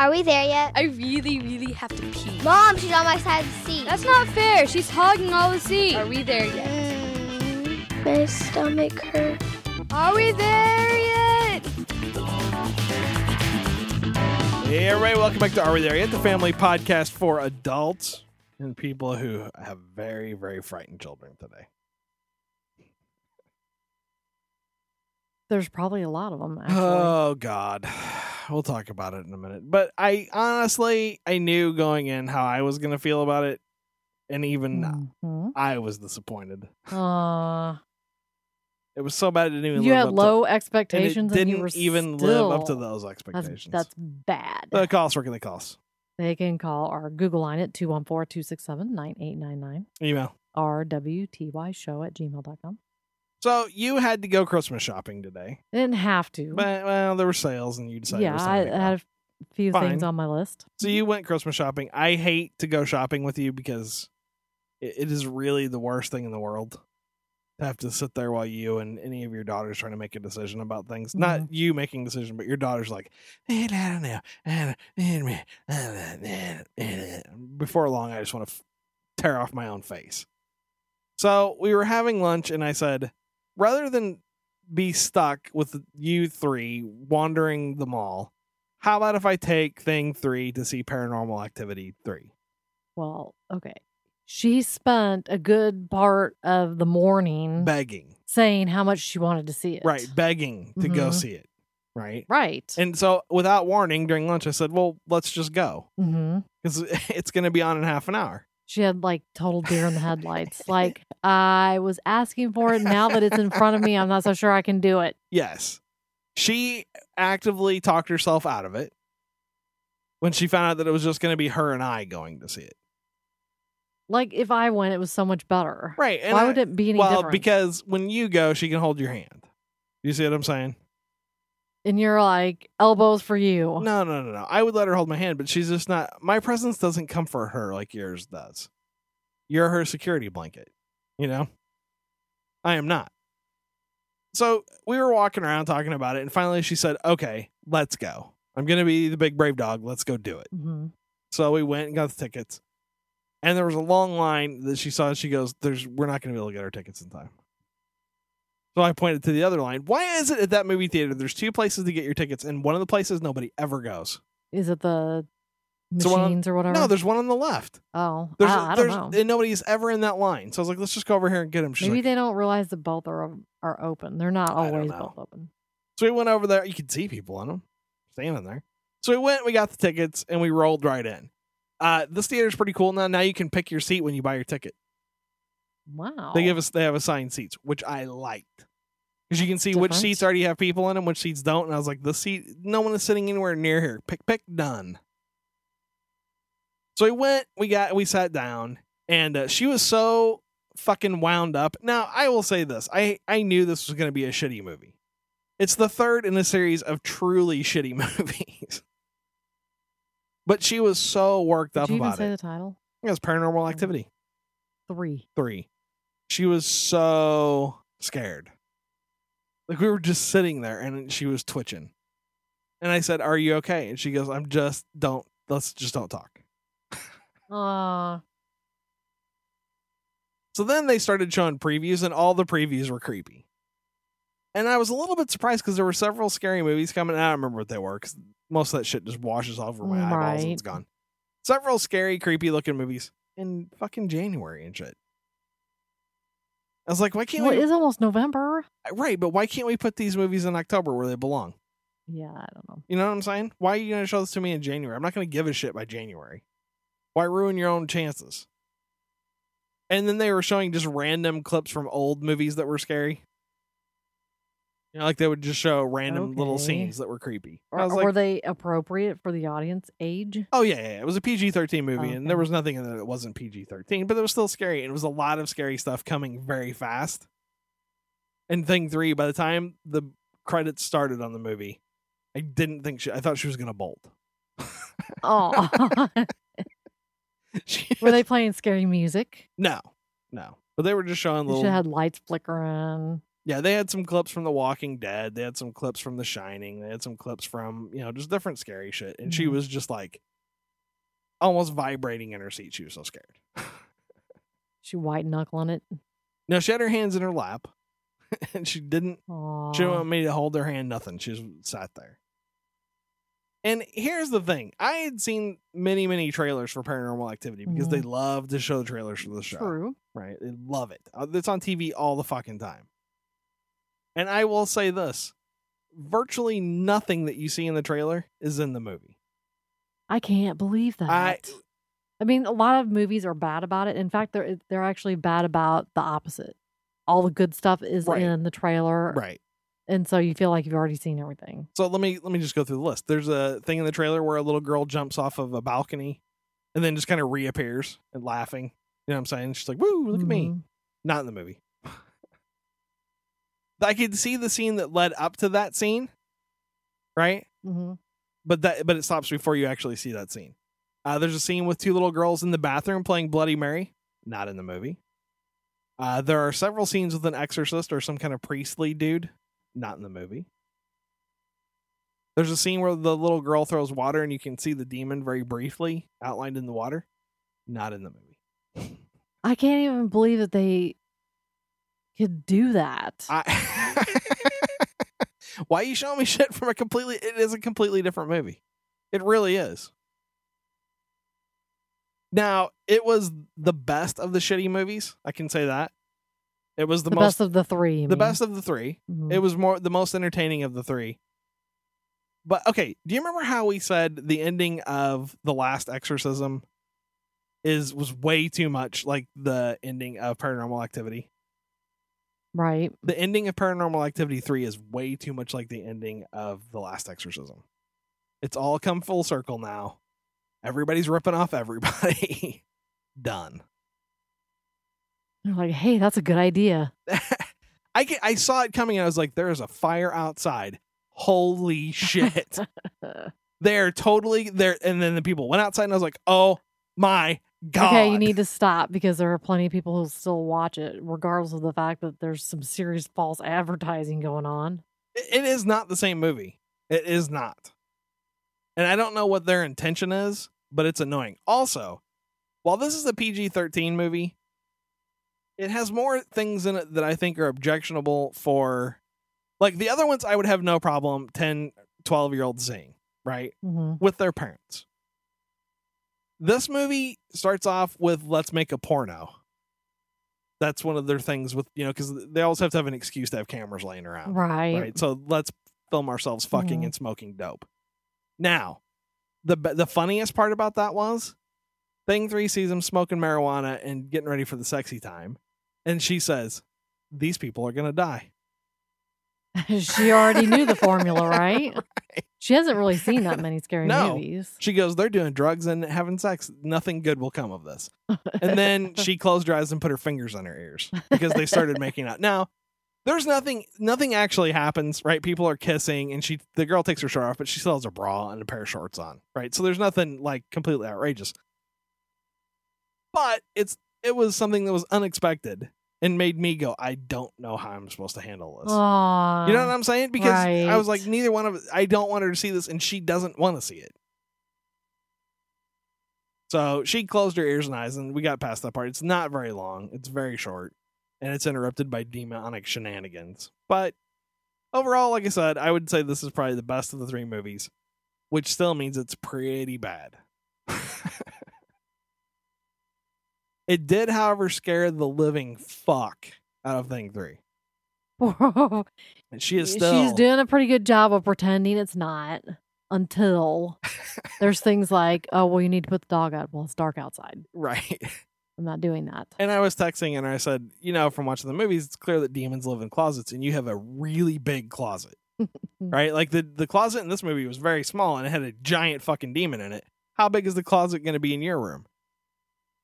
Are we there yet? I really, really have to pee. Mom, she's on my side of the seat. That's not fair. She's hogging all the seat. Are we there yet? Mm, my stomach hurts. Are we there yet? Hey, everybody, welcome back to Are We There Yet? The family podcast for adults and people who have very, very frightened children today. There's probably a lot of them. Actually, Oh, God. We'll talk about it in a minute. But I honestly, I knew going in how I was going to feel about it. And even Mhm. I was disappointed. Uh, It was so bad it didn't even you live had up low to, and expectations, it didn't even still, live up to those expectations. that's bad. the cost, what can they cost? They can call our Google line at 214-267-9899 Email. rwtyshow WTY show at gmail.com. So you had to go Christmas shopping today. I didn't have to. But, well, there were sales and you decided yeah, I. I had a few Fine. things on my list. So you went Christmas shopping. I hate to go shopping with you because it, it is really the worst thing in the world to have to sit there while you and any of your daughters trying to make a decision about things. Not Mhm. you making a decision, but your daughter's like, "Eh, I don't know. Eh, eh, eh, Before long, I just want to f- tear off my own face. So we were having lunch, and I said, rather than be stuck with you three wandering the mall, how about if I take thing three to see paranormal activity three? Well, okay. She spent a good part of the morning Begging. saying how much she wanted to see it. Right. Begging to go Mhm. see it. Right. Right. And so without warning during lunch, I said, well, let's just go hmm because it's going to be on in half an hour. She had like total deer in the headlights. like I was asking for it. Now that it's in front of me, I'm not so sure I can do it. Yes. She actively talked herself out of it when she found out that it was just going to be her and I going to see it. Like if I went, it was so much better. Right. And Why I- would it be any well, different? because when you go, she can hold your hand. You see what I'm saying? And you're like elbows for you. No, no, no, no. I would let her hold my hand, but she's just not. My presence doesn't comfort her like yours does. You're her security blanket, you know? I am not. So we were walking around talking about it, and finally she said, Okay, let's go. I'm going to be the big brave dog. Let's go do it. hmm So we went and got the tickets. And there was a long line that she saw. She goes, "There's, we're not going to be able to get our tickets in time." So I pointed to the other line. Why is it at that movie theater? There's two places to get your tickets, and one of the places nobody ever goes. Is it the So on- machines or whatever? No, there's one on the left. oh, There's, I, I don't there's, know. and nobody's ever in that line. So I was like, let's just go over here and get them. She's Maybe like, they don't realize that both are are open. They're not always both open. so we went over there. You could see people on them standing there. So we went, we got the tickets, and we rolled right in. Uh, this theater's pretty cool now. Now you can pick your seat when you buy your ticket. Wow. They give us they have assigned seats, which I liked because you can see which seats already have people in them, which seats don't. And I was like, the seat, no one is sitting anywhere near here. Pick, pick, done. So we went, we got, we sat down, and uh, she was so fucking wound up. Now I will say this: I I knew this was going to be a shitty movie. It's the third in a series of truly shitty movies. But she was so worked Did up you even about say it. the title? It was Paranormal Activity Three. three. She was so scared. Like we were just sitting there and she was twitching. And I said, Are you okay? And she goes, I'm just don't let's just don't talk. Uh So then they started showing previews and all the previews were creepy. And I was a little bit surprised because there were several scary movies coming. I don't remember what they were because most of that shit just washes over my eyeballs and it's Right. gone. Several scary, creepy looking movies in fucking January and shit. I was like, why can't well, we it is almost November. Right, but why can't we put these movies in October where they belong? Yeah, I don't know. You know what I'm saying? Why are you going to show this to me in January? I'm not going to give a shit by January. Why ruin your own chances? And then they were showing just random clips from old movies that were scary. You know, like they would just show random little scenes that were creepy. Or, was were they appropriate for the audience age? oh, yeah, yeah. It was a PG 13 movie, and Okay. there was nothing in it that wasn't PG 13, but it was still scary. And it was a lot of scary stuff coming very fast. And thing three, by the time the credits started on the movie, I didn't think she, I thought she was going to bolt. Oh, She were they playing scary music? No, no. But they were just showing little. have had lights flickering. Yeah, they had some clips from The Walking Dead. They had some clips from The Shining. They had some clips from, you know, just different scary shit. And she Mhm. was just like almost vibrating in her seat. She was so scared. She white knuckling it. No, she had her hands in her lap and she didn't Aww. She didn't want me to hold her hand, nothing. She just sat there. And here's the thing I had seen many, many trailers for Paranormal Activity because they love to show the trailers for the show. True. Right? They love it. Uh, It's on TV all the fucking time. And I will say this virtually nothing that you see in the trailer is in the movie. I can't believe that. I- I mean, a lot of movies are bad about it. In fact, they're they're actually bad about the opposite. All the good stuff is Right. in the trailer, Right. and so you feel like you've already seen everything. So let me let me just go through the list. There's a thing in the trailer where a little girl jumps off of a balcony and then just kind of reappears and laughing. You know what I'm saying? She's like, "Woo, look at me." Mhm. Not in the movie. I could see the scene that led up to that scene, right? Mhm. But that but it stops before you actually see that scene. Uh, there's a scene with two little girls in the bathroom playing Bloody Mary. Not in the movie. Uh, there are several scenes with an exorcist or some kind of priestly dude. Not in the movie. There's a scene where the little girl throws water and you can see the demon very briefly outlined in the water. Not in the movie. I can't even believe that they could do that. I Why are you showing me shit from a completely it is a completely different movie. It really is. Now, it was the best of the shitty movies. I can say that. It was the, the most best of the three. the mean. best of the 3. Mhm. It was more the most entertaining of the 3. But okay, do you remember how we said the ending of The Last Exorcism is was way too much like the ending of Paranormal Activity? Right. the ending of Paranormal Activity 3 is way too much like the ending of The Last Exorcism. It's all come full circle now. Everybody's ripping off everybody. Done. They're like, hey, that's a good idea. I get, I saw it coming and I was like, there is a fire outside. Holy shit. They're totally there. And then the people went outside and I was like, oh my God. Okay, you need to stop because there are plenty of people who still watch it, regardless of the fact that there's some serious false advertising going on. It- is not the same movie. It is not. And I don't know what their intention is, but it's annoying. Also, while this is a PG 13 movie, it has more things in it that I think are objectionable for. Like the other ones, I would have no problem 10, 12 year olds seeing, right? hmm With their parents. This movie starts off with let's make a porno. That's one of their things with, you know, because they always have to have an excuse to have cameras laying around Right. right? So let's film ourselves fucking Mhm. and smoking dope. Now, the the funniest part about that was Thing Three sees him smoking marijuana and getting ready for the sexy time, and she says, "These people are gonna die." she already knew the formula, right? She hasn't really seen that many scary No. movies. She goes, "They're doing drugs and having sex. Nothing good will come of this." And then she closed her eyes and put her fingers on her ears because they started making out. Now, there's nothing nothing actually happens, right? People are kissing and she the girl takes her shirt off, but she still has a bra and a pair of shorts on, right? So there's nothing like completely outrageous. But it's it was something that was unexpected and made me go, I don't know how I'm supposed to handle this. Aw. you know what I'm saying? Because I was like, neither one of us I don't want her to see this, and she doesn't want to see it. So she closed her ears and eyes, and we got past that part. It's not very long. It's very short, and it's interrupted by demonic shenanigans. But overall, like I said, I would say this is probably the best of the three movies, which still means it's pretty bad. it did, however, scare the living fuck out of Thing Three. And she is still She's doing a pretty good job of pretending it's not until there's things like, oh, well, you need to put the dog out. Well, it's dark outside. right. I'm not doing that. And I was texting and I said, you know, from watching the movies, it's clear that demons live in closets and you have a really big closet. right? Like the, the closet in this movie was very small and it had a giant fucking demon in it. How big is the closet going to be in your room?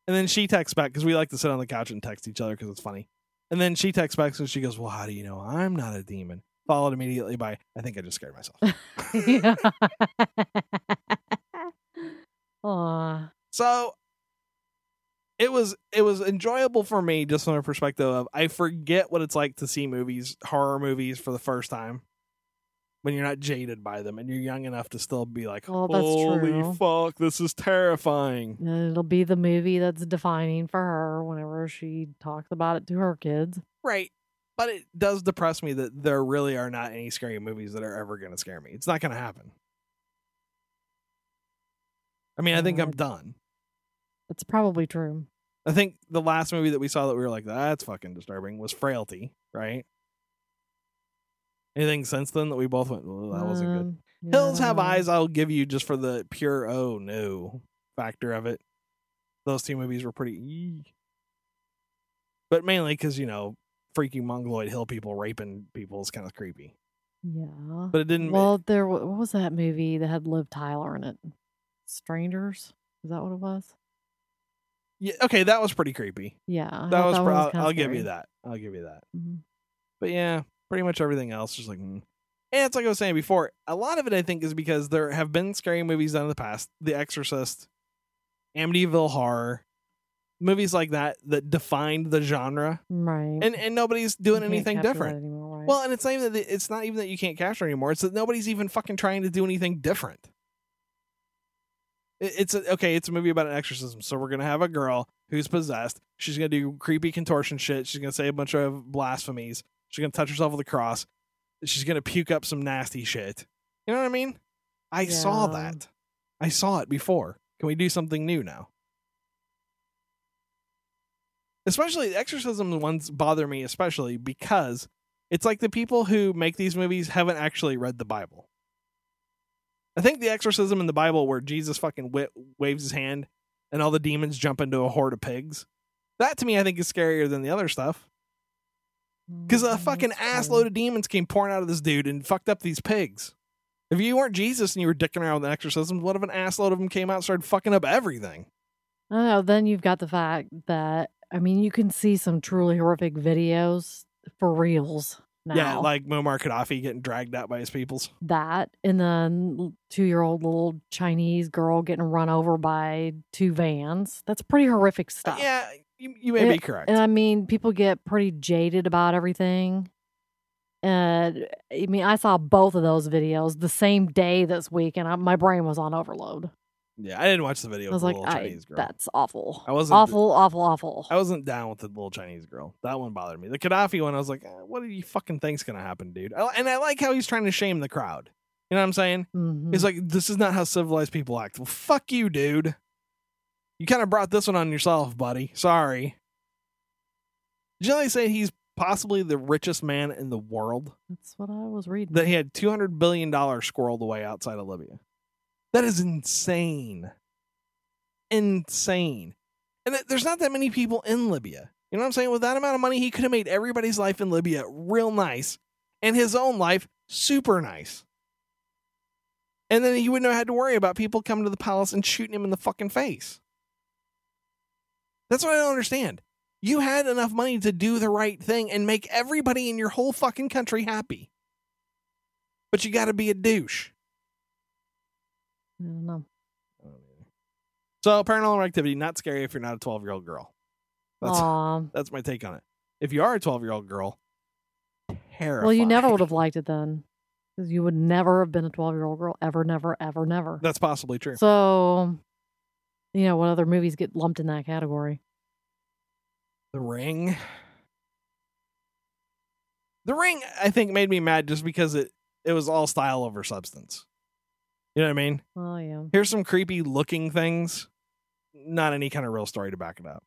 And then she texts back because we like to sit on the couch and text each other because it's funny. And then she texts back and she goes, Well, how do you know I'm not a demon? Followed immediately by, I think I just scared myself. So it was it was enjoyable for me just from a perspective of I forget what it's like to see movies, horror movies for the first time. When you're not jaded by them and you're young enough to still be like, Well, that's "Holy true. fuck, this is terrifying." And It'll be the movie that's defining for her whenever she talks about it to her kids. Right. But it does depress me that there really are not any scary movies that are ever going to scare me. It's not going to happen. I mean, I think I'm uh, done. It's probably true. I think the last movie that we saw that we were like, that's fucking disturbing was Frailty, right? Anything since then that we both went, "Well, that wasn't good. Um, yeah, Hills Have. Eyes, I'll give you just for the pure, oh no factor of it. Those two movies were pretty. But mainly because, you know, freaky Mongoloid hill people raping people is kind of creepy. Yeah. But it didn't. Well, there. What was that movie that had Liv Tyler in it? Strangers. Is that what it was? yeah, okay, that was pretty creepy. Yeah. That was. one pro- I'll, give you that. I'll give you that. Mhm. But yeah, pretty much everything else just like. mm. And it's like I was saying before. A lot of it, I think, is because there have been scary movies done in the past. The Exorcist, Amityville Horror, movies like that that defined the genre, Right. and and nobody's doing anything different. anymore, right? Well, and it's not even that it's not even that you can't capture anymore. It's that nobody's even fucking trying to do anything different. It- It's a, okay. It's a movie about an exorcism, so we're gonna have a girl who's possessed. She's gonna do creepy contortion shit. She's gonna say a bunch of blasphemies. She's gonna touch herself with a cross. She's gonna puke up some nasty shit. You know what I mean? I saw that. I saw it before. Can we do something new now? Especially the exorcism ones bother me, especially because it's like the people who make these movies haven't actually read the Bible. I think the exorcism in the Bible where Jesus fucking wa- waves his hand and all the demons jump into a horde of pigs. That to me, I think is scarier than the other stuff. Because a Mm, fucking that's ass load of demons came pouring out of this dude and fucked up these pigs. If you weren't Jesus and you were dicking around with an exorcism, what if an ass load of them came out and started fucking up everything? I don't know. Then you've got the fact that I mean, you can see some truly horrific videos for reals now. Yeah, like Muammar Gaddafi getting dragged out by his peoples. that, and then two-year-old little Chinese girl getting run over by two vans. That's pretty horrific stuff. Yeah, you, you may be correct. And I mean, people get pretty jaded about everything. And I mean, I saw both of those videos the same day this week, and I, my brain was on overload. yeah, I didn't watch the video I was with like, the little I, girl. "That's awful. I wasn't- awful, awful, awful." I wasn't down with the little Chinese girl. That one bothered me. The Gaddafi one, I was like, eh, what do you fucking think's gonna happen, dude? I, and I like how he's trying to shame the crowd. You know what I'm saying? Mhm. He's like, this is not how civilized people act. Well, fuck you, dude. You kind of brought this one on yourself, buddy. Sorry. Did you they say he's possibly the richest man in the world? That's what I was reading. That he had $200 billion squirreled away outside of Libya. That is insane. Insane. And th- there's not that many people in Libya. You know what I'm saying? With that amount of money, he could have made everybody's life in Libya real nice and his own life super nice. And then he wouldn't have had to worry about people coming to the palace and shooting him in the fucking face. That's what I don't understand. You had enough money to do the right thing and make everybody in your whole fucking country happy. But you got to be a douche. I don't know. So paranormal activity not scary if you're not a 12 year old girl. That's that's my take on it. If you are a 12 year old girl, terrifying. Well, you never would have liked it then, because you would never have been a twelve-year-old girl ever, never, ever, never. That's possibly true. So, you know, what other movies get lumped in that category? The Ring. The Ring, I think, made me mad just because it it was all style over substance. You know what I mean? Oh yeah. Here's some creepy looking things, not any kind of real story to back it up.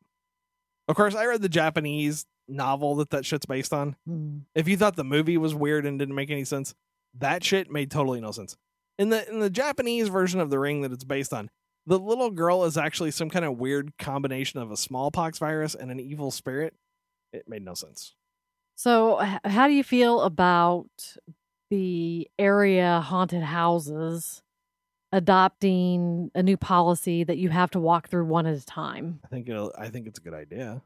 Of course, I read the Japanese novel that that shit's based on. Mm. If you thought the movie was weird and didn't make any sense, that shit made totally no sense. In the in the Japanese version of The Ring that it's based on, the little girl is actually some kind of weird combination of a smallpox virus and an evil spirit. It made no sense. So, how do you feel about the area haunted houses adopting a new policy that you have to walk through one at a time? I think it'll, I think it's a good idea.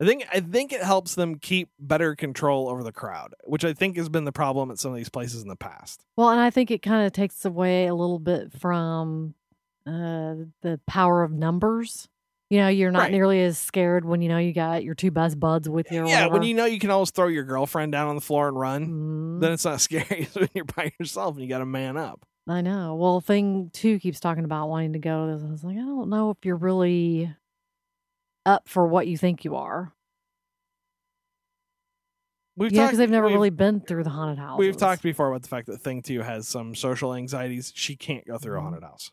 I think I think it helps them keep better control over the crowd, which I think has been the problem at some of these places in the past. Well, and I think it kind of takes away a little bit from uh, the power of numbers. You know, you're not Right. nearly as scared when you know you got your two best buds with you. yeah, when you know you can always throw your girlfriend down on the floor and run, Mhm. then it's not scary as when you're by yourself and you got to man up. I know. Well, thing two keeps talking about wanting to go to this. I was like, I don't know if you're really up for what you think you are. We've yeah, because they've never really been through the haunted house. We've talked before about the fact that Thing Two has some social anxieties. She can't go through a Mhm. haunted house.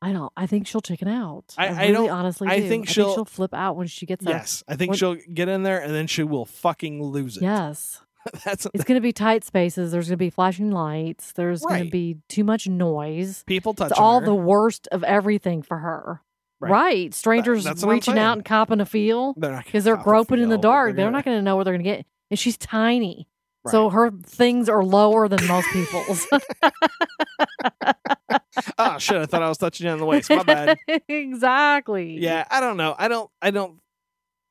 I don't. I think she'll chicken out. I- I, I really don't- honestly I do. think I she'll- think she'll flip out when she gets there. Yes, I think When- she'll get in there and then she will fucking lose it. Yes. that's It's going to be tight spaces. There's going to be flashing lights. There's going to be too much noise. people touching It's all her. the worst of everything for her. Right. Right. Strangers that's reaching out and copping a feel because they're gonna cop a groping in the dark. They're, gonna- not going to know where they're going to get. And she's tiny. So her things are lower than most people's. oh shit! I thought I was touching you on the waist. My bad. exactly. Yeah, I don't know. I don't. I don't.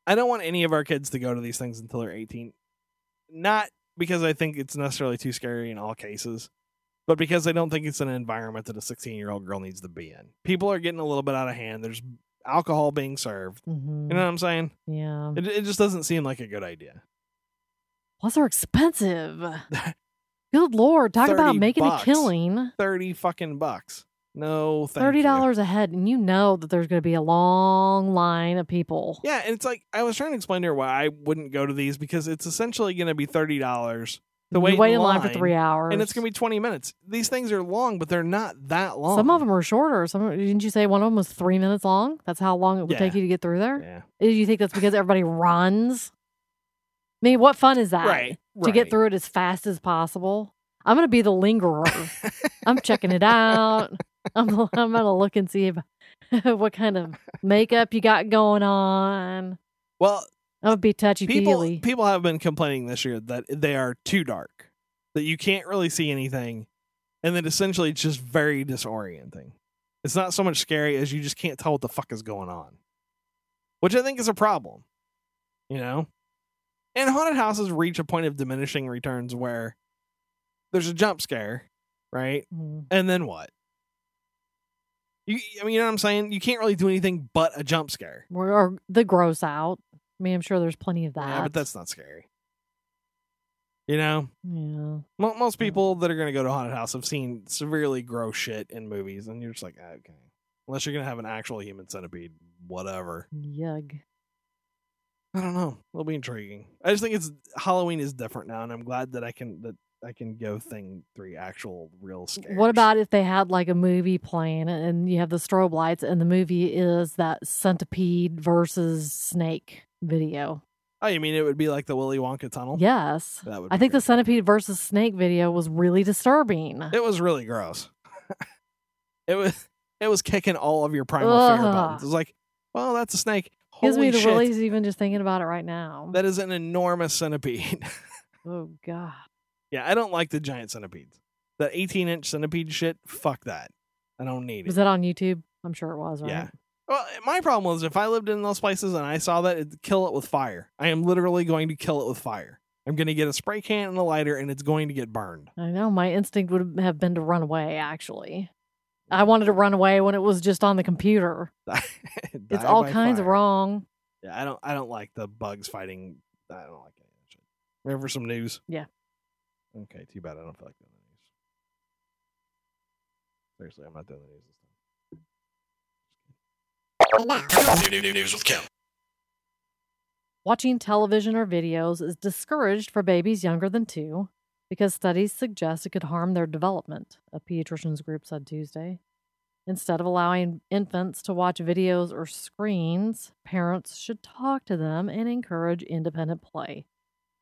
I don't want any of our kids to go to these things until they're eighteen. Not because I think it's necessarily too scary in all cases, but because I don't think it's an environment that a sixteen-year-old girl needs to be in. People are getting a little bit out of hand. There's alcohol being served. Mhm. You know what I'm saying? Yeah. It, it just doesn't seem like a good idea. Plus, they're expensive. Good lord, talk about making bucks. a killing. Thirty fucking bucks. No, thank Thirty dollars a head, and you know that there's going to be a long line of people. Yeah, and it's like I was trying to explain to her why I wouldn't go to these because it's essentially going to be thirty dollars You wait, wait in in line for three hours, and it's going to be twenty minutes. These things are long, but they're not that long. Some of them are shorter. Some didn't you say one of them was three minutes long? That's how long it would Yeah. take you to get through there. yeah, Do you think that's because everybody runs? I mean, what fun is that? right, To get through it as fast as possible. I'm going to be the lingerer. I'm checking it out. I'm I'm going to look and see if, what kind of makeup you got going on. well, going to be touchy people people have been complaining this year that they are too dark, that you can't really see anything, and that essentially it's just very disorienting. It's not so much scary as you just can't tell what the fuck is going on, which I think is a problem. You know, and haunted houses reach a point of diminishing returns where there's a jump scare, right? Mm. And then what? You, I mean, you know what I'm saying? You can't really do anything but a jump scare. Or, the gross out. I mean, I'm sure there's plenty of that. Yeah, but that's not scary. You know, yeah. Mo- most people that are going to go to haunted house have seen severely gross shit in movies, and you're just like, "Ah, okay, unless you're going to have an actual human centipede, whatever. Yug. I don't know. It'll be intriguing. I just think it's Halloween is different now, and I'm glad that I can that I can go thing three actual real scares. What about if they had like a movie playing and you have the strobe lights and the movie is that centipede versus snake video? Oh, you mean it would be like the Willy Wonka tunnel? Yes. that would. I think the centipede versus snake video was really disturbing. It was really gross. it was. It was kicking all of your primal fear Ugh. buttons. It was like, well, that's a snake. Gives me the shit! willies even just thinking about it right now. That is an enormous centipede. oh god. yeah, I don't like the giant centipedes. That 18 inch centipede shit. Fuck that. I don't need it. Was that on YouTube? I'm sure it was, right? Yeah. Well, my problem was if I lived in those places and I saw that, it'd kill it with fire. I am literally going to kill it with fire. I'm going to get a spray can and a lighter, and it's going to get burned. I know. My instinct would have been to run away, actually. I wanted to run away when it was just on the computer. It's all kinds of wrong. Yeah, I don't. I don't like the bugs fighting. I don't like any of that shit. Ready for some news? Yeah. Okay. Too bad I don't feel like doing the news. Seriously, I'm not doing the news this News with Kim. Watching television or videos is discouraged for babies younger than two because studies suggest it could harm their development, a pediatricians group said Tuesday. Instead of allowing infants to watch videos or screens, parents should talk to them and encourage independent play.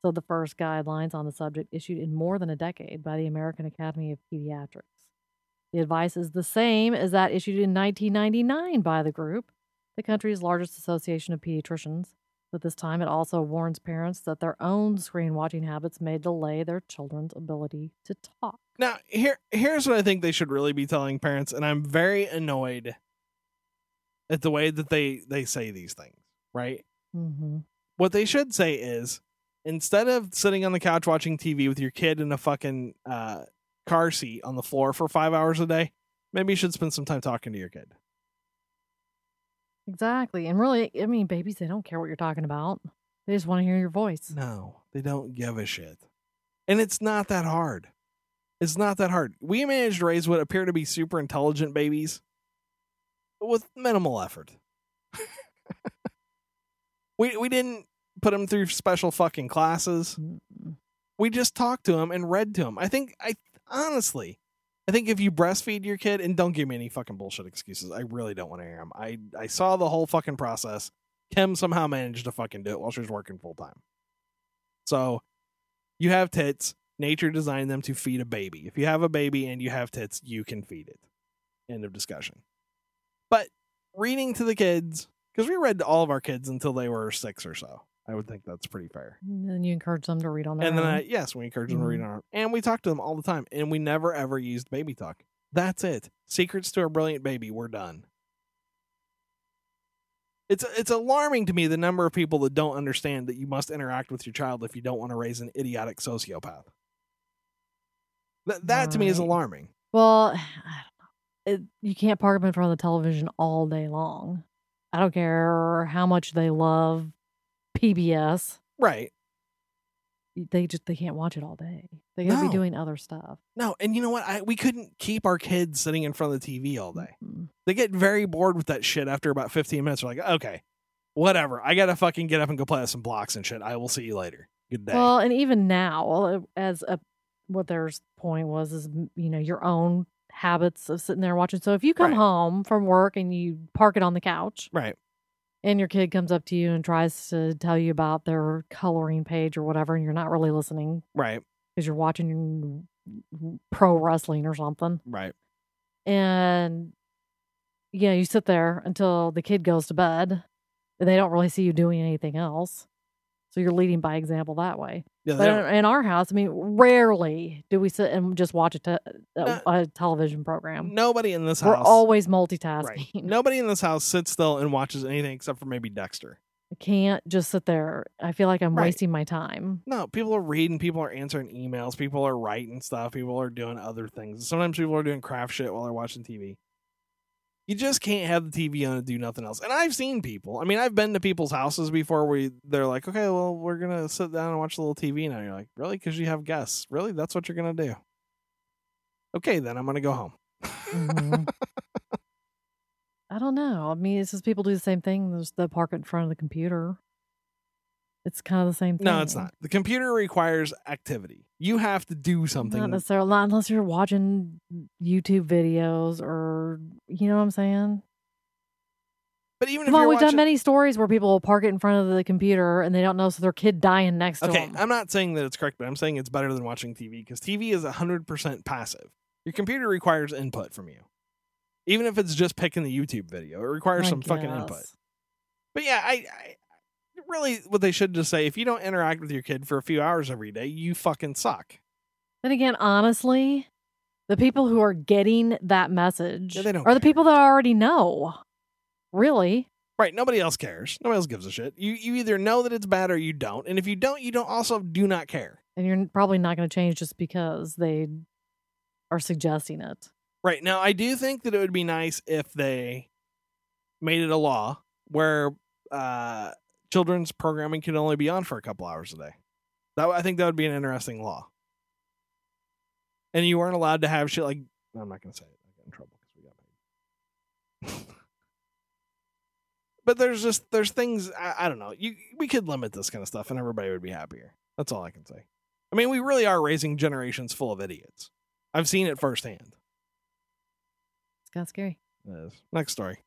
So, the first guidelines on the subject issued in more than a decade by the American Academy of Pediatrics. The advice is the same as that issued in 1999 by the group, the country's largest association of pediatricians. But this time it also warns parents that their own screen watching habits may delay their children's ability to talk. Now, here here's what I think they should really be telling parents, and I'm very annoyed at the way that they they say these things. Right? Mm-hmm. What they should say is instead of sitting on the couch watching TV with your kid in a fucking uh, car seat on the floor for five hours a day, maybe you should spend some time talking to your kid. Exactly. And really, I mean, babies, they don't care what you're talking about. They just want to hear your voice. No, they don't give a shit. And it's not that hard. It's not that hard. We managed to raise what appear to be super intelligent babies with minimal effort. we we didn't put them through special fucking classes. We just talked to them and read to them. I think I honestly, I think if you breastfeed your kid and don't give me any fucking bullshit excuses, I really don't want to hear them. I I saw the whole fucking process. Kim somehow managed to fucking do it while she was working full time. So, you have tits. Nature designed them to feed a baby. If you have a baby and you have tits, you can feed it. End of discussion. But reading to the kids, because we read to all of our kids until they were six or so. I would think that's pretty fair. And then you encourage them to read on their And then. I, yes, we encourage them to read Mhm. on our, and we talk to them all the time, and we never ever used baby talk. That's it. Secrets to a brilliant baby. We're done. It's it's alarming to me the number of people that don't understand that you must interact with your child if you don't want to raise an idiotic sociopath. That that to me is Right. alarming. Well, I don't know. It, you can't park them in front of the television all day long. I don't care how much they love PBS. Right. They just they can't watch it all day. They gotta No. be doing other stuff. No, and you know what? I we couldn't keep our kids sitting in front of the TV all day. Mm. They get very bored with that shit after about 15 minutes. They're like, okay, whatever. I gotta fucking get up and go play with some blocks and shit. I will see you later. Good day. Well, and even now, as a what their point was is you know your own habits of sitting there watching. So if you come Right. home from work and you park it on the couch, right. And your kid comes up to you and tries to tell you about their coloring page or whatever, and you're not really listening Right. because you're watching pro wrestling or something, Right. and yeah, you sit there until the kid goes to bed. And they don't really see you doing anything else. So you're leading by example that way. Yeah. But in, in our house, I mean, rarely do we sit and just watch a, te- a, a television program. nobody in this house. We're always right. multitasking. Nobody in this house sits still and watches anything except for maybe Dexter. I can't just sit there. I feel like I'm Right. wasting my time. No, people are reading, people are answering emails, people are writing stuff, people are doing other things. Sometimes people are doing craft shit while they're watching TV. You just can't have the TV on and do nothing else. And I've seen people. I mean, I've been to people's houses before where they're like, "Okay, well, we're gonna sit down and watch a little TV now." You're like, "Really?" Because you have guests. Really? That's what you're gonna do? Okay, then I'm gonna go home. Mhm. I don't know. I mean, it's just people do the same thing. There's the park in front of the computer. It's kind of the same thing. No, it's not. The computer requires activity. You have to do something. Not necessarily, not unless you're watching YouTube videos or, you know what I'm saying? But even if Come on, you're we've watching, done many stories where people will park it in front of the computer and they don't notice their kid dying next to them. Okay. I'm not saying that it's correct, but I'm saying it's better than watching TV because TV is 100% passive. Your computer requires input from you. Even if it's just picking the YouTube video, it requires I some fucking input. But yeah, I, I really what they should just say if you don't interact with your kid for a few hours every day, you fucking suck. Then again, honestly, the people who are getting that message Yeah, are the people that already know. Really? Right, nobody else cares. Nobody else gives a shit. You you either know that it's bad or you don't. And if you don't, you don't also do not care. And you're probably not going to change just because they are suggesting it. Right. Now, I do think that it would be nice if they made it a law where uh, children's programming could only be on for a couple hours a day. That I think that would be an interesting law. And you weren't allowed to have shit like I'm not going to say it. I get in trouble because we got paid. but there's just there's things I, I don't know. You we could limit this kind of stuff and everybody would be happier. That's all I can say. I mean, we really are raising generations full of idiots. I've seen it firsthand. It's kind of scary. Yes. Next story.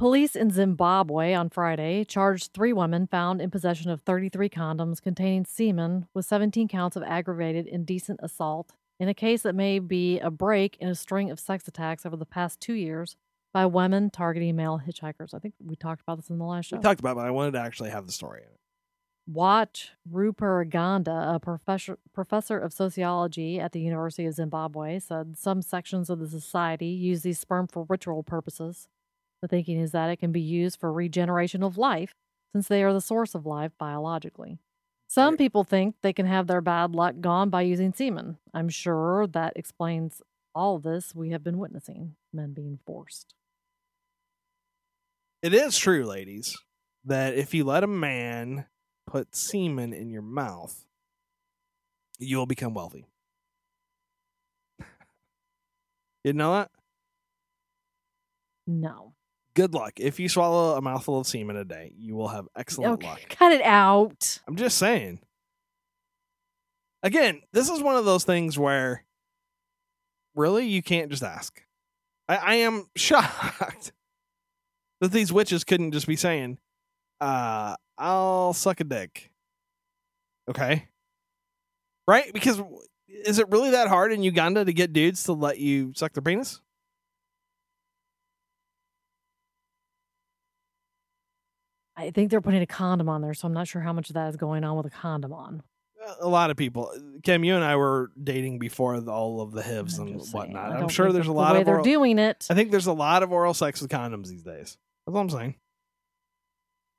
Police in Zimbabwe on Friday charged three women found in possession of 33 condoms containing semen with 17 counts of aggravated indecent assault in a case that may be a break in a string of sex attacks over the past two years by women targeting male hitchhikers. I think we talked about this in the last show. We talked about, it, but I wanted to actually have the story in it. Watch Ruparanganda, a professor professor of sociology at the University of Zimbabwe, said some sections of the society use these sperm for ritual purposes. The thinking is that it can be used for regeneration of life, since they are the source of life biologically. Some people think they can have their bad luck gone by using semen. I'm sure that explains all this we have been witnessing men being forced. It is true, ladies, that if you let a man put semen in your mouth, you will become wealthy. you know that? No. Good luck. If you swallow a mouthful of semen a day, you will have excellent Okay, luck. cut it out. I'm just saying. Again, this is one of those things where really you can't just ask. I, I am shocked that these witches couldn't just be saying, uh, I'll suck a dick. Okay. Right? Because is it really that hard in Uganda to get dudes to let you suck their penis? I think they're putting a condom on there, so I'm not sure how much of that is going on with a condom on. Uh, a lot of people. Uh, Kim, you and I were dating before all of the HIVs I'm and saying, whatnot. I'm sure there's a lot the of they're oral, doing it. I think there's a lot of oral sex with condoms these days. That's all I'm saying.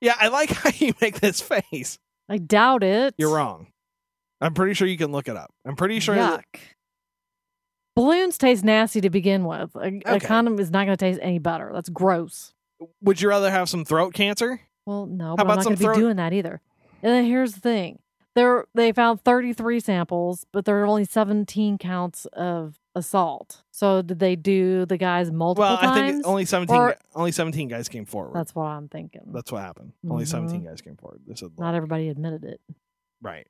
Yeah, I like how you make this face. I doubt it. You're wrong. I'm pretty sure you can look it up. I'm pretty sure. that- Yuck. Balloons taste nasty to begin with. A, a condom is not going to taste any better. That's gross. would you rather have some throat cancer? Well, no, but I'm not going to throat- be doing that either. And then here's the thing: there they found 33 samples, but there are only 17 counts of assault. So did they do the guys multiple Well, I think only 17. Or- only 17 guys came forward. That's what I'm thinking. That's what happened. Only Mhm. 17 guys came forward. They said not everybody admitted it. Right.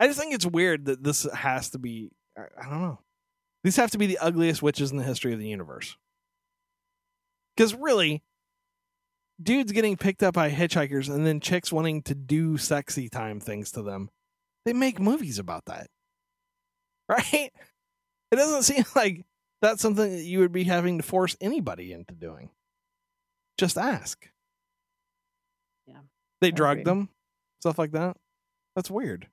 I just think it's weird that this has to be. I, I don't know. These have to be the ugliest witches in the history of the universe. Because really, dudes getting picked up by hitchhikers and then chicks wanting to do sexy time things to them, they make movies about that. Right? It doesn't seem like that's something that you would be having to force anybody into doing. Just ask. Yeah, They I drugged agree. them, stuff like that. That's weird.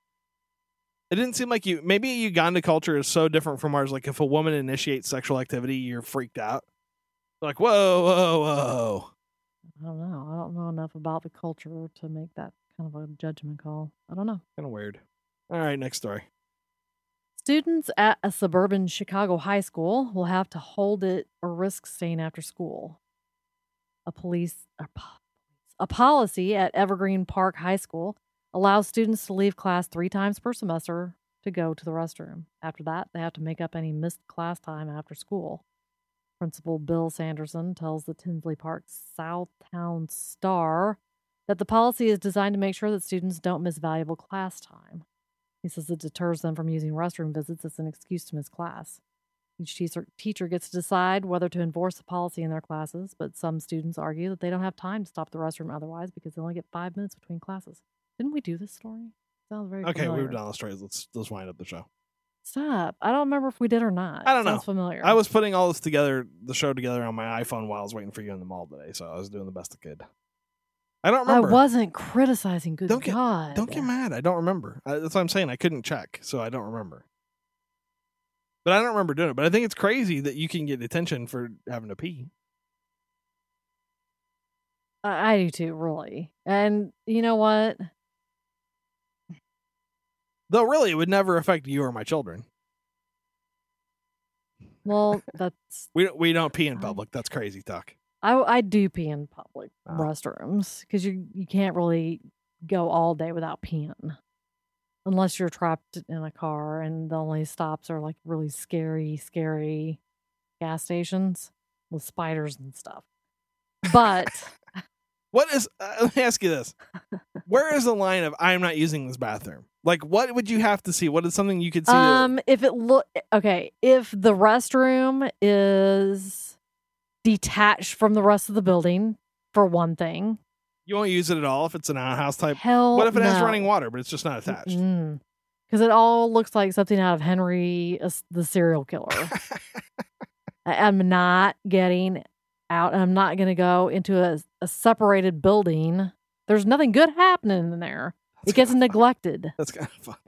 It didn't seem like you. Maybe Uganda culture is so different from ours. Like if a woman initiates sexual activity, you're freaked out. Like whoa, whoa, whoa. I don't know. I don't know enough about the culture to make that kind of a judgment call. I don't know. Kind of weird. All right, next story. Students at a suburban Chicago high school will have to hold it or risk staying after school. A police a, a policy at Evergreen Park High School allows students to leave class 3 times per semester to go to the restroom. After that, they have to make up any missed class time after school. Principal Bill Sanderson tells the Tinley Park Southtown Star that the policy is designed to make sure that students don't miss valuable class time. He says it deters them from using restroom visits as an excuse to miss class. Each teacher, teacher gets to decide whether to enforce the policy in their classes, but some students argue that they don't have time to stop the restroom otherwise because they only get five minutes between classes. Didn't we do this story? Sounds very Okay, familiar. we've done the stories. Let's let's wind up the show. Stop. I don't remember if we did or not. I don't Sounds know. familiar. I was putting all this together, the show together on my iPhone while I was waiting for you in the mall today, so I was doing the best I could. I don't remember. I wasn't criticizing. Good Don't get- God. Don't get mad. I don't remember. I, that's what I'm saying. I couldn't check, so I don't remember. But I don't remember doing it. But I think it's crazy that you can get detention for having to pee. I, I do too, really. And you know what? Though really, it would never affect you or my children. Well, that's We don't- we don't pee in public. That's crazy talk. I I do pee in public Ah. restrooms because you you can't really go all day without peeing, unless you're trapped in a car and the only stops are like really scary, scary gas stations with spiders and stuff. But What is? Uh, let me ask you this: Where is the line of "I'm not using this bathroom"? Like, what would you have to see? What is something you could see? that- um, if it look okay, if the restroom is detached from the rest of the building, for one thing, you won't use it at all if it's an outhouse type. hell, What if it has running water, but it's just not attached? Because it all looks like something out of Henry, uh, the serial killer. I'm not getting out. and I'm not going to go into a, a separated building. There's nothing good happening in there. That's it gets kinda funny. neglected. That's kind of funny.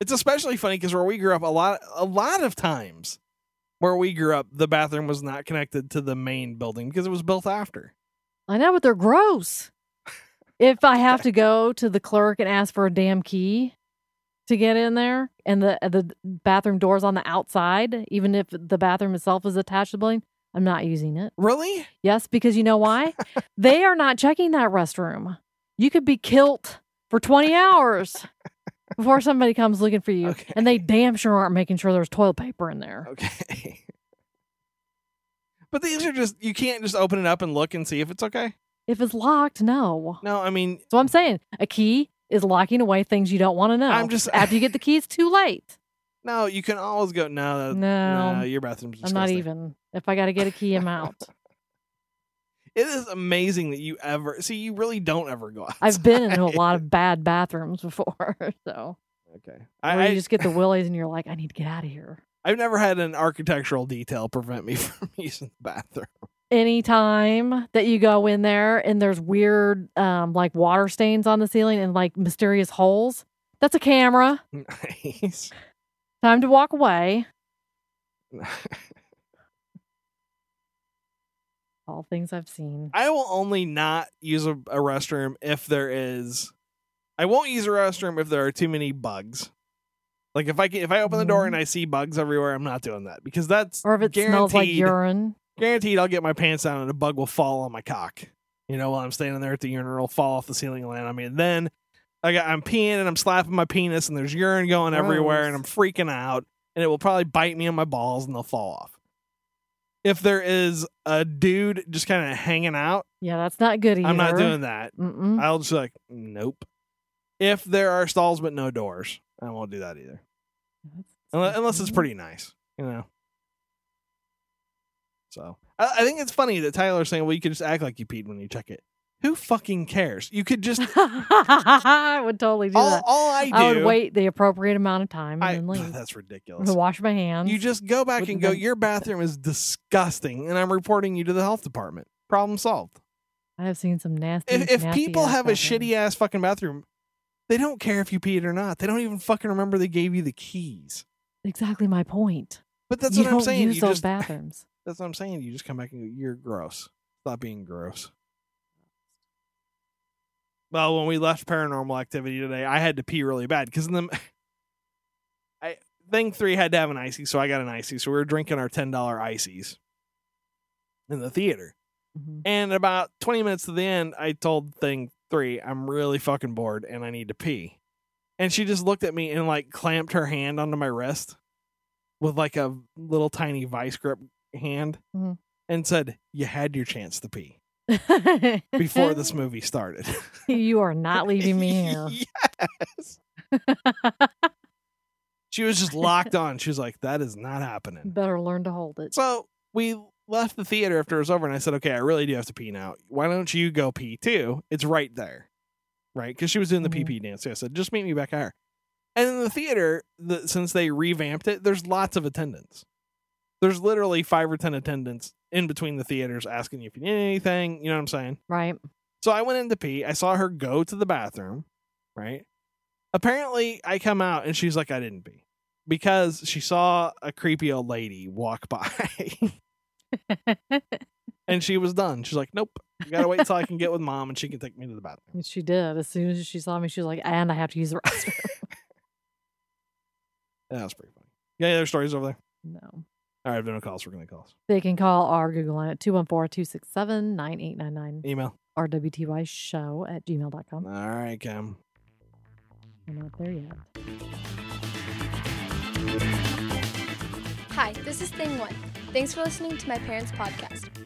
It's especially funny because where we grew up, a lot, a lot of times, where we grew up, the bathroom was not connected to the main building because it was built after. I know, but they're gross. if I have to go to the clerk and ask for a damn key to get in there, and the uh, the bathroom doors on the outside, even if the bathroom itself is attached to the building, I'm not using it. Really? Yes, because you know why? they are not checking that restroom. You could be killed for 20 hours before somebody comes looking for you. Okay. And they damn sure aren't making sure there's toilet paper in there. Okay. but these are just you can't just open it up and look and see if it's okay. If it's locked, no. No, I mean So I'm saying a key is locking away things you don't want to know. I'm just- after you get the keys too late. no, you can always go no, No. no, your bathroom's I'm not even. If I got to get a key, I'm out. It is amazing that you ever see. You really don't ever go. Outside. I've been in a lot of bad bathrooms before, so Okay, where you I just get the willies and you're like, I need to get out of here. I've never had an architectural detail prevent me from using the bathroom. Anytime that you go in there and there's weird, um, like water stains on the ceiling and like mysterious holes, that's a camera. Nice. Time to walk away. All things I've seen. I will only not use a, a restroom if there is. I won't use a restroom if there are too many bugs. Like if I can, if I open the door Mhm. and I see bugs everywhere, I'm not doing that because that's Or if it smells like urine. Guaranteed I'll get my pants down and a bug will fall on my cock. You know, while I'm standing there at the urinal, fall off the ceiling and land on me. And then I got I'm peeing and I'm slapping my penis and there's urine going everywhere and I'm freaking out and it will probably bite me on my balls and they'll fall off. If there is a dude just kind of hanging out, Yeah, that's not good either. I'm not doing that. Mm-mm. I'll just be like, nope. If there are stalls but no doors, I won't do that either. Unless, unless it's pretty nice, you know. So I, I think it's funny that Tyler's saying, "Well, you could just act like you peed when you check it." Who fucking cares? You could just I would totally do all, that. all I do. I would wait the appropriate amount of time and I, then leave. that's ridiculous. wash my hands. You just go back and go. Your bathroom is disgusting, and I'm reporting you to the health department. Problem solved. I have seen some nasty. If, if nasty people have a shitty ass fucking bathroom, they don't care if you peed or not. They don't even fucking remember they gave you the keys. exactly my point. But that's you what I'm saying. use You those just bathrooms. That's what I'm saying. You just come back and go, you're gross. Stop being gross. Well, when we left paranormal activity today, I had to pee really bad because the I thing three had to have an ICEE, so I got an ICEE. So we were drinking our ten dollar ices in the theater. Mhm. And about twenty minutes to the end, I told thing three, I'm really fucking bored and I need to pee. And she just looked at me and like clamped her hand onto my wrist with like a little tiny vice grip hand Mhm. and said, You had your chance to pee before this movie started. you are not leaving me here. yes. She was just locked on. She was like, That is not happening. Better learn to hold it. So we left the theater after it was over, and I said, "Okay, I really do have to pee now. Why don't you go pee too? It's right there, right?" Because she was doing the Mhm. PP dance. So I said, "Just meet me back here. And in the theater, the, since they revamped it, there's lots of attendants. There's literally five or ten attendants in between the theaters asking you if you need anything. You know what I'm saying? Right. So I went in to pee. I saw her go to the bathroom, right? Apparently, I come out and she's like, I didn't pee because she saw a creepy old lady walk by and she was done. She's like, Nope, you gotta wait until I can get with mom and she can take me to the bathroom. she did. As soon as she saw me, she was like, and I have to use the restroom. Yeah, that's pretty funny. Got any other stories over there? no. All right, if there are no calls, we're gonna call us. They can call our Google line at 214 267 9899 Email. RWTY show at gmail.com. All right, Cam. We're not there yet. Hi, this is Thing One. Thanks for listening to my parents' podcast.